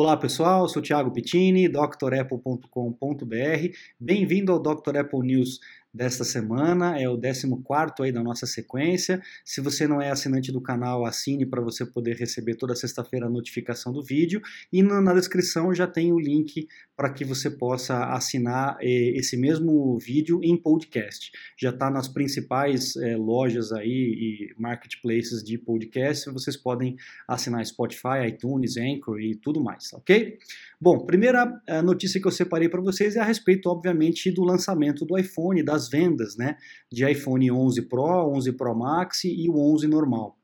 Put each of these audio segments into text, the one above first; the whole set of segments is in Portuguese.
Olá pessoal, sou Thiago Pittini, drapple.com.br. Bem-vindo ao Dr. Apple News desta semana, é o 14 aí da nossa sequência. Se você não é assinante do canal, assine para você poder receber toda sexta-feira a notificação do vídeo. E na descrição já tem o link para que você possa assinar eh, esse mesmo vídeo em podcast. Já está nas principais eh, lojas aí e marketplaces de podcast. Vocês podem assinar Spotify, iTunes, Anchor e tudo mais, ok? Bom, primeira eh, notícia que eu separei para vocês é a respeito, obviamente, do lançamento do iPhone, das vendas, né, de iPhone 11 Pro, 11 Pro Max e o 11 normal.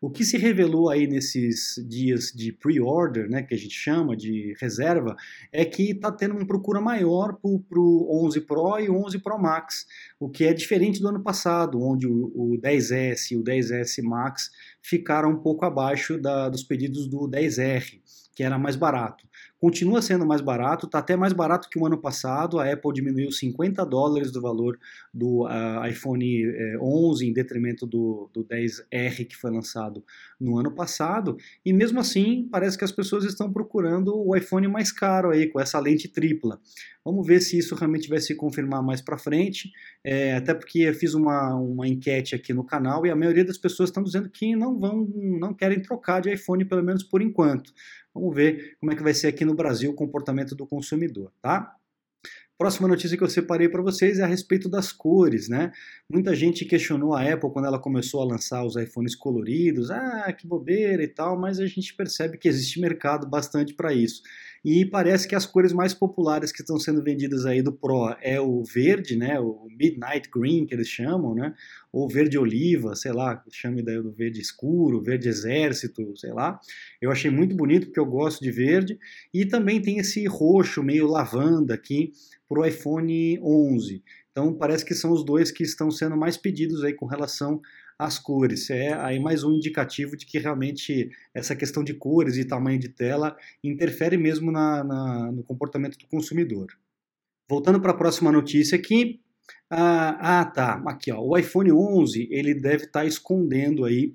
O que se revelou aí nesses dias de pre-order, né, que a gente chama de reserva, é que está tendo uma procura maior para o 11 Pro e o 11 Pro Max, o que é diferente do ano passado, onde o, o 10S e o 10S Max ficaram um pouco abaixo da, dos pedidos do 10R, que era mais barato. Continua sendo mais barato, está até mais barato que o ano passado. A Apple diminuiu 50 dólares do valor do uh, iPhone 11 eh, em detrimento do, do 10R que foi lançado no ano passado. E mesmo assim, parece que as pessoas estão procurando o iPhone mais caro aí, com essa lente tripla. Vamos ver se isso realmente vai se confirmar mais para frente. É, até porque eu fiz uma, uma enquete aqui no canal e a maioria das pessoas estão dizendo que não vão, não querem trocar de iPhone, pelo menos por enquanto. Vamos ver como é que vai ser aqui no Brasil o comportamento do consumidor, tá? Próxima notícia que eu separei para vocês é a respeito das cores, né? Muita gente questionou a Apple quando ela começou a lançar os iPhones coloridos, ah, que bobeira e tal, mas a gente percebe que existe mercado bastante para isso. E parece que as cores mais populares que estão sendo vendidas aí do Pro é o verde, né, o Midnight Green que eles chamam, né, ou verde oliva, sei lá, chame daí do verde escuro, verde exército, sei lá. Eu achei muito bonito porque eu gosto de verde e também tem esse roxo meio lavanda aqui para o iPhone 11. Então parece que são os dois que estão sendo mais pedidos aí com relação as cores. É aí mais um indicativo de que realmente essa questão de cores e tamanho de tela interfere mesmo na, na no comportamento do consumidor. Voltando para a próxima notícia aqui. Ah, ah, tá. Aqui, ó. O iPhone 11 ele deve estar tá escondendo aí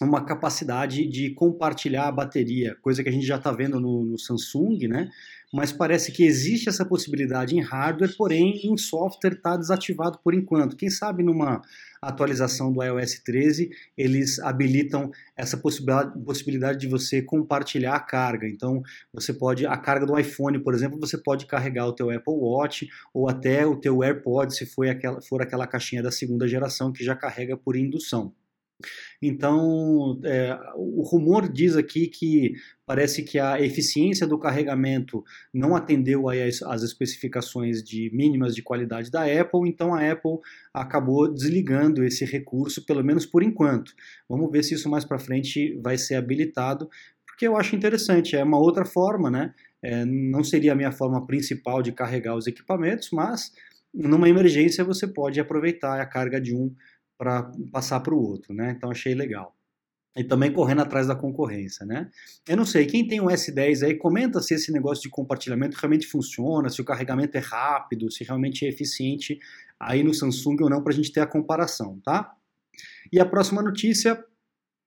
uma capacidade de compartilhar a bateria, coisa que a gente já está vendo no, no, Samsung, né? Mas parece que existe essa possibilidade em hardware, porém em software está desativado por enquanto. Quem sabe numa atualização do iOS 13 eles habilitam essa possibilidade, possibilidade de você compartilhar a carga. Então você pode a carga do iPhone, por exemplo, você pode carregar o teu Apple Watch ou até o teu AirPod se for aquela, for aquela caixinha da segunda geração que já carrega por indução. Então, é, o rumor diz aqui que parece que a eficiência do carregamento não atendeu às, especificações de mínimas de qualidade da Apple, então a Apple acabou desligando esse recurso, pelo menos por enquanto. Vamos ver se isso mais para frente vai ser habilitado, porque eu acho interessante, é uma outra forma, né? É, não seria a minha forma principal de carregar os equipamentos, mas numa emergência você pode aproveitar a carga de um para passar para o outro, né? Então achei legal. E também correndo atrás da concorrência, né? Eu não sei, quem tem um S10 aí, comenta se esse negócio de compartilhamento realmente funciona, se o carregamento é rápido, se realmente é eficiente aí no Samsung ou não, para a gente ter a comparação, tá? E a próxima notícia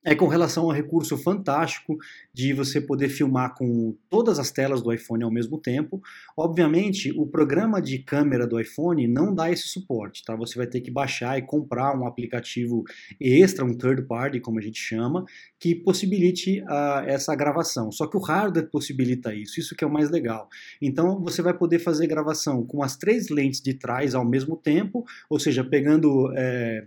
é com relação ao recurso fantástico de você poder filmar com todas as telas do iPhone ao mesmo tempo. Obviamente, o programa de câmera do iPhone não dá esse suporte, tá? Você vai ter que baixar e comprar um aplicativo extra, um third party, como a gente chama, que possibilite uh, essa gravação. Só que o hardware possibilita isso, isso que é o mais legal. Então, você vai poder fazer gravação com as três lentes de trás ao mesmo tempo, ou seja, pegando é,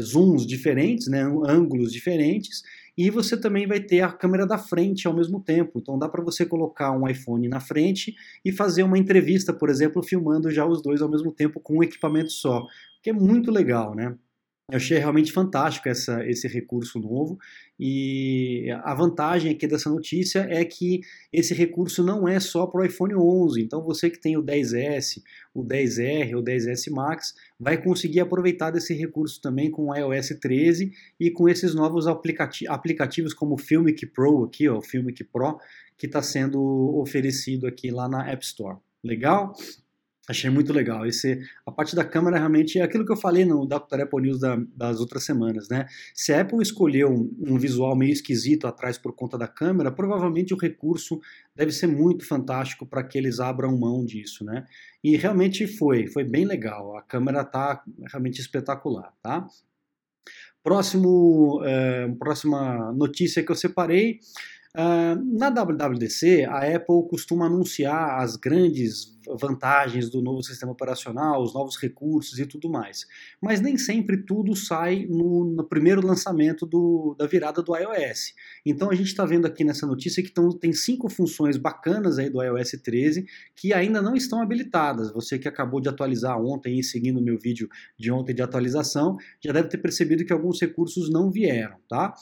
zooms diferentes, né, ângulos diferentes, e você também vai ter a câmera da frente ao mesmo tempo. Então dá para você colocar um iPhone na frente e fazer uma entrevista, por exemplo, filmando já os dois ao mesmo tempo com um equipamento só, que é muito legal, né? Eu achei realmente fantástico essa, esse recurso novo e a vantagem aqui dessa notícia é que esse recurso não é só para o iPhone 11. Então você que tem o 10S, o 10R, o 10S Max vai conseguir aproveitar desse recurso também com o iOS 13 e com esses novos aplicati aplicativos como o Filmic Pro aqui, ó, o Filmic Pro que está sendo oferecido aqui lá na App Store. Legal? Achei muito legal. Esse, a parte da câmera realmente é aquilo que eu falei no Dr. Apple News da, das outras semanas, né? Se a Apple escolheu um, um, visual meio esquisito atrás por conta da câmera, provavelmente o recurso deve ser muito fantástico para que eles abram mão disso, né? E realmente foi, foi bem legal. A câmera tá realmente espetacular, tá? Próximo, é, próxima notícia que eu separei Uh, na WWDC, a Apple costuma anunciar as grandes vantagens do novo sistema operacional, os novos recursos e tudo mais. Mas nem sempre tudo sai no, no primeiro lançamento do, da virada do iOS. Então a gente está vendo aqui nessa notícia que tão, tem cinco funções bacanas aí do iOS 13 que ainda não estão habilitadas. Você que acabou de atualizar ontem e seguindo o meu vídeo de ontem de atualização, já deve ter percebido que alguns recursos não vieram, tá?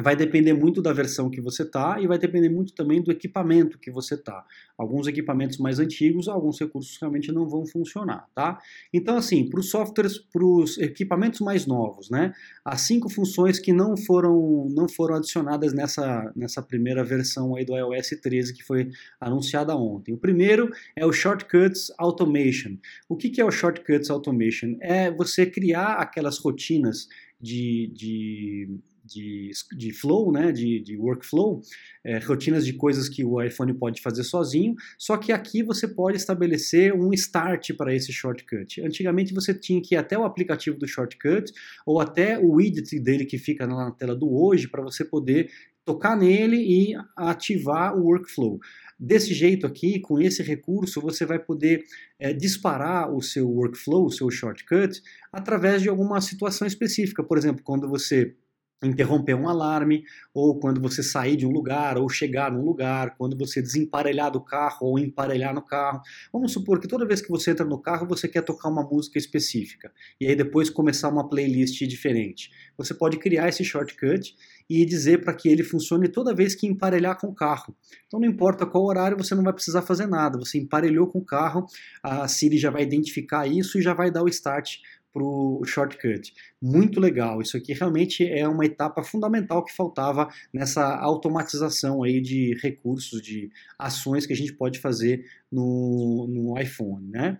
Vai depender muito da versão que você tá e vai depender muito também do equipamento que você tá. Alguns equipamentos mais antigos, alguns recursos realmente não vão funcionar, tá? Então assim, para os softwares, para os equipamentos mais novos, né? As cinco funções que não foram não foram adicionadas nessa nessa primeira versão aí do iOS 13 que foi anunciada ontem. O primeiro é o Shortcuts Automation. O que, que é o Shortcuts Automation? É você criar aquelas rotinas de, de de, de flow, né, de, de workflow, é, rotinas de coisas que o iPhone pode fazer sozinho, só que aqui você pode estabelecer um start para esse shortcut. Antigamente você tinha que ir até o aplicativo do shortcut ou até o widget dele que fica na tela do hoje para você poder tocar nele e ativar o workflow. Desse jeito aqui, com esse recurso, você vai poder é, disparar o seu workflow, o seu shortcut, através de alguma situação específica. Por exemplo, quando você interromper um alarme, ou quando você sair de um lugar, ou chegar num lugar, quando você desemparelhar do carro ou emparelhar no carro. Vamos supor que toda vez que você entra no carro, você quer tocar uma música específica, e aí depois começar uma playlist diferente. Você pode criar esse shortcut e dizer para que ele funcione toda vez que emparelhar com o carro. Então não importa qual horário, você não vai precisar fazer nada. Você emparelhou com o carro, a Siri já vai identificar isso e já vai dar o start para o shortcut. Muito legal. Isso aqui realmente é uma etapa fundamental que faltava nessa automatização aí de recursos, de ações que a gente pode fazer no, no iPhone, né?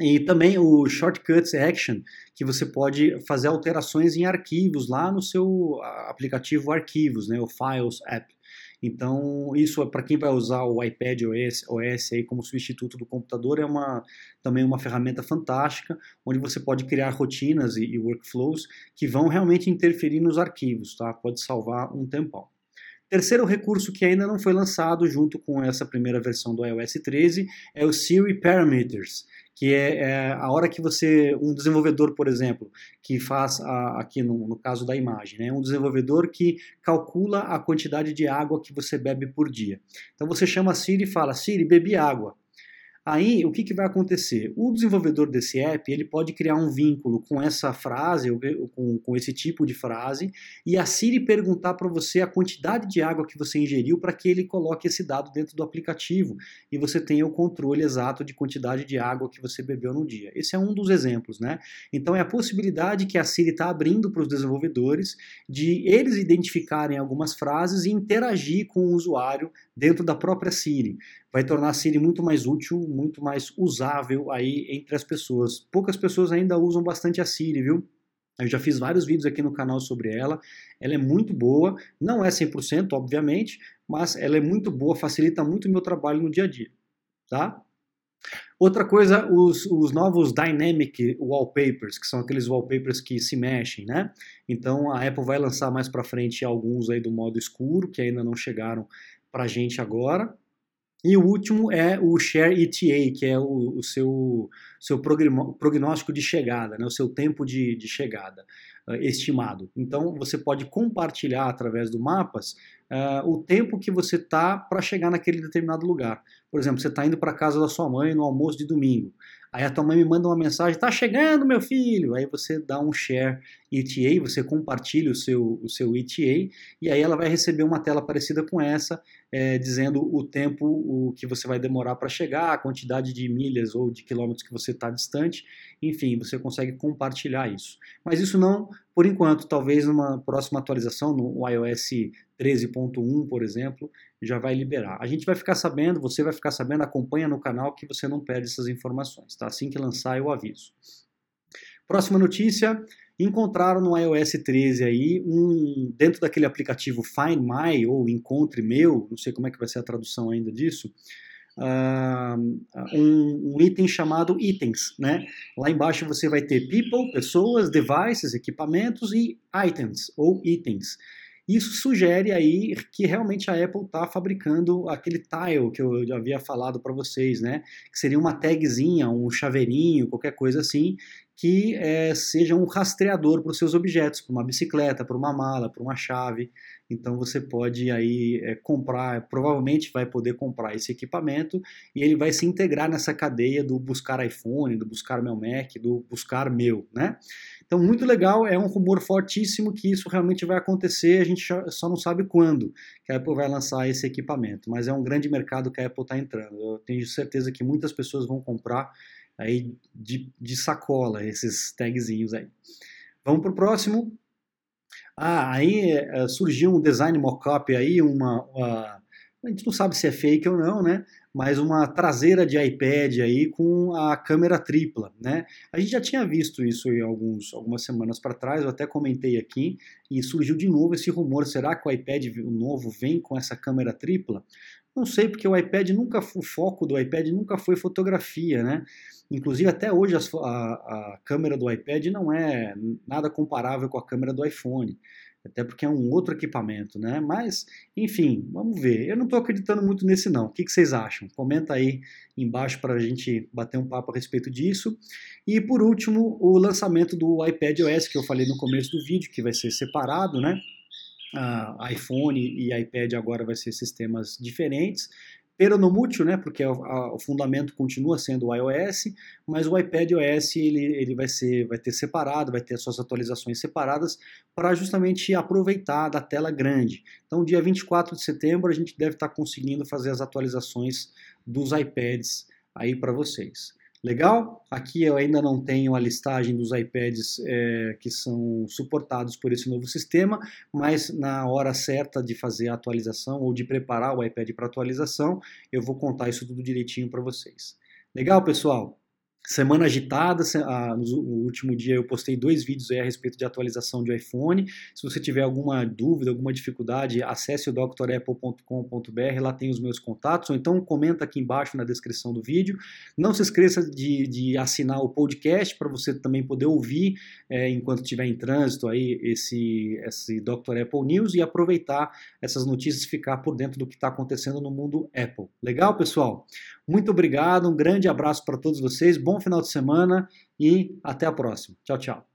E também o Shortcuts Action, que você pode fazer alterações em arquivos lá no seu aplicativo Arquivos, né, o Files App. Então, isso é para quem vai usar o iPad OS, OS aí como substituto do computador, é uma, também uma ferramenta fantástica, onde você pode criar rotinas e, e workflows que vão realmente interferir nos arquivos, tá? Pode salvar um tempão. Terceiro recurso que ainda não foi lançado junto com essa primeira versão do iOS 13 é o Siri Parameters, que é, é, a hora que você, um desenvolvedor, por exemplo, que faz, a, aqui no, no, caso da imagem, né, um desenvolvedor que calcula a quantidade de água que você bebe por dia. Então você chama a Siri e fala, Siri, bebi água. Aí, o que, que vai acontecer? O desenvolvedor desse app, ele pode criar um vínculo com essa frase, com, com esse tipo de frase, e a Siri perguntar para você a quantidade de água que você ingeriu para que ele coloque esse dado dentro do aplicativo e você tenha o controle exato de quantidade de água que você bebeu no dia. Esse é um dos exemplos, né? Então, é a possibilidade que a Siri está abrindo para os desenvolvedores de eles identificarem algumas frases e interagir com o usuário dentro da própria Siri. Vai tornar a Siri muito mais útil, muito mais usável aí entre as pessoas. Poucas pessoas ainda usam bastante a Siri, viu? Eu já fiz vários vídeos aqui no canal sobre ela. Ela é muito boa, não é 100%, obviamente, mas ela é muito boa, facilita muito o meu trabalho no dia a dia, tá? Outra coisa, os, os novos Dynamic Wallpapers, que são aqueles wallpapers que se mexem, né? Então a Apple vai lançar mais para frente alguns aí do modo escuro, que ainda não chegaram para gente agora. E o último é o Share ETA, que é o, o seu, seu prognóstico de chegada, né, o seu tempo de, de chegada uh, estimado. Então, você pode compartilhar através do Mapas uh, o tempo que você está para chegar naquele determinado lugar. Por exemplo, você está indo para casa da sua mãe no almoço de domingo. Aí a tua mãe me manda uma mensagem, tá chegando meu filho. Aí você dá um share ETA, você compartilha o seu, o seu ETA e aí ela vai receber uma tela parecida com essa, é, dizendo o tempo o que você vai demorar para chegar, a quantidade de milhas ou de quilômetros que você está distante. Enfim, você consegue compartilhar isso. Mas isso não, por enquanto, talvez numa próxima atualização no iOS 13.1, por exemplo, já vai liberar. A gente vai ficar sabendo, você vai ficar sabendo, acompanha no canal que você não perde essas informações, tá? Assim que lançar eu aviso. Próxima notícia, encontraram no iOS 13 aí, um, dentro daquele aplicativo Find My ou Encontre Meu, não sei como é que vai ser a tradução ainda disso, uh, um, um, item chamado itens, né? Lá embaixo você vai ter people, pessoas, devices, equipamentos e items ou itens. Isso sugere aí que realmente a Apple está fabricando aquele tile que eu já havia falado para vocês, né? Que seria uma tagzinha, um chaveirinho, qualquer coisa assim, que é, seja um rastreador para os seus objetos, para uma bicicleta, para uma mala, para uma chave. Então você pode aí é, comprar, provavelmente vai poder comprar esse equipamento e ele vai se integrar nessa cadeia do buscar iPhone, do buscar meu Mac, do buscar meu, né? Então muito legal, é um rumor fortíssimo que isso realmente vai acontecer, a gente só não sabe quando que a Apple vai lançar esse equipamento, mas é um grande mercado que a Apple está entrando. Eu tenho certeza que muitas pessoas vão comprar aí de, de sacola, esses tagzinhos aí. Vamos para o próximo. Ah, aí é, surgiu um design mockup aí, uma, uma, a gente não sabe se é fake ou não, né? Mas uma traseira de iPad aí com a câmera tripla, né? A gente já tinha visto isso em alguns, algumas semanas para trás, eu até comentei aqui, e surgiu de novo esse rumor, será que o iPad novo vem com essa câmera tripla? Não sei, porque o iPad nunca, o foco do iPad nunca foi fotografia, né? Inclusive, até hoje, a, a, câmera do iPad não é nada comparável com a câmera do iPhone, até porque é um outro equipamento, né? Mas, enfim, vamos ver. Eu não estou acreditando muito nesse, não. O que, que vocês acham? Comenta aí embaixo para a gente bater um papo a respeito disso. E, por último, o lançamento do iPad OS, que eu falei no começo do vídeo, que vai ser separado, né? uh, iPhone e iPad agora vai ser sistemas diferentes. Peronomútil, né, porque a, o fundamento continua sendo o iOS, mas o iPad OS ele, ele vai, ser, vai ter separado, vai ter suas atualizações separadas para justamente aproveitar da tela grande. Então, dia 24 de setembro, a gente deve estar conseguindo fazer as atualizações dos iPads aí para vocês. Legal? Aqui eu ainda não tenho a listagem dos iPads é, que são suportados por esse novo sistema, mas na hora certa de fazer a atualização ou de preparar o iPad para atualização, eu vou contar isso tudo direitinho para vocês. Legal, pessoal? Semana agitada, no último dia eu postei dois vídeos a respeito de atualização de iPhone. Se você tiver alguma dúvida, alguma dificuldade, acesse o drapple.com.br, lá tem os meus contatos, ou então comenta aqui embaixo na descrição do vídeo. Não se esqueça de, de assinar o podcast para você também poder ouvir é, enquanto estiver em trânsito aí esse, esse Dr. Apple News e aproveitar essas notícias e ficar por dentro do que está acontecendo no mundo Apple. Legal, pessoal? Muito obrigado, um grande abraço para todos vocês, bom final de semana e até a próxima. Tchau, tchau.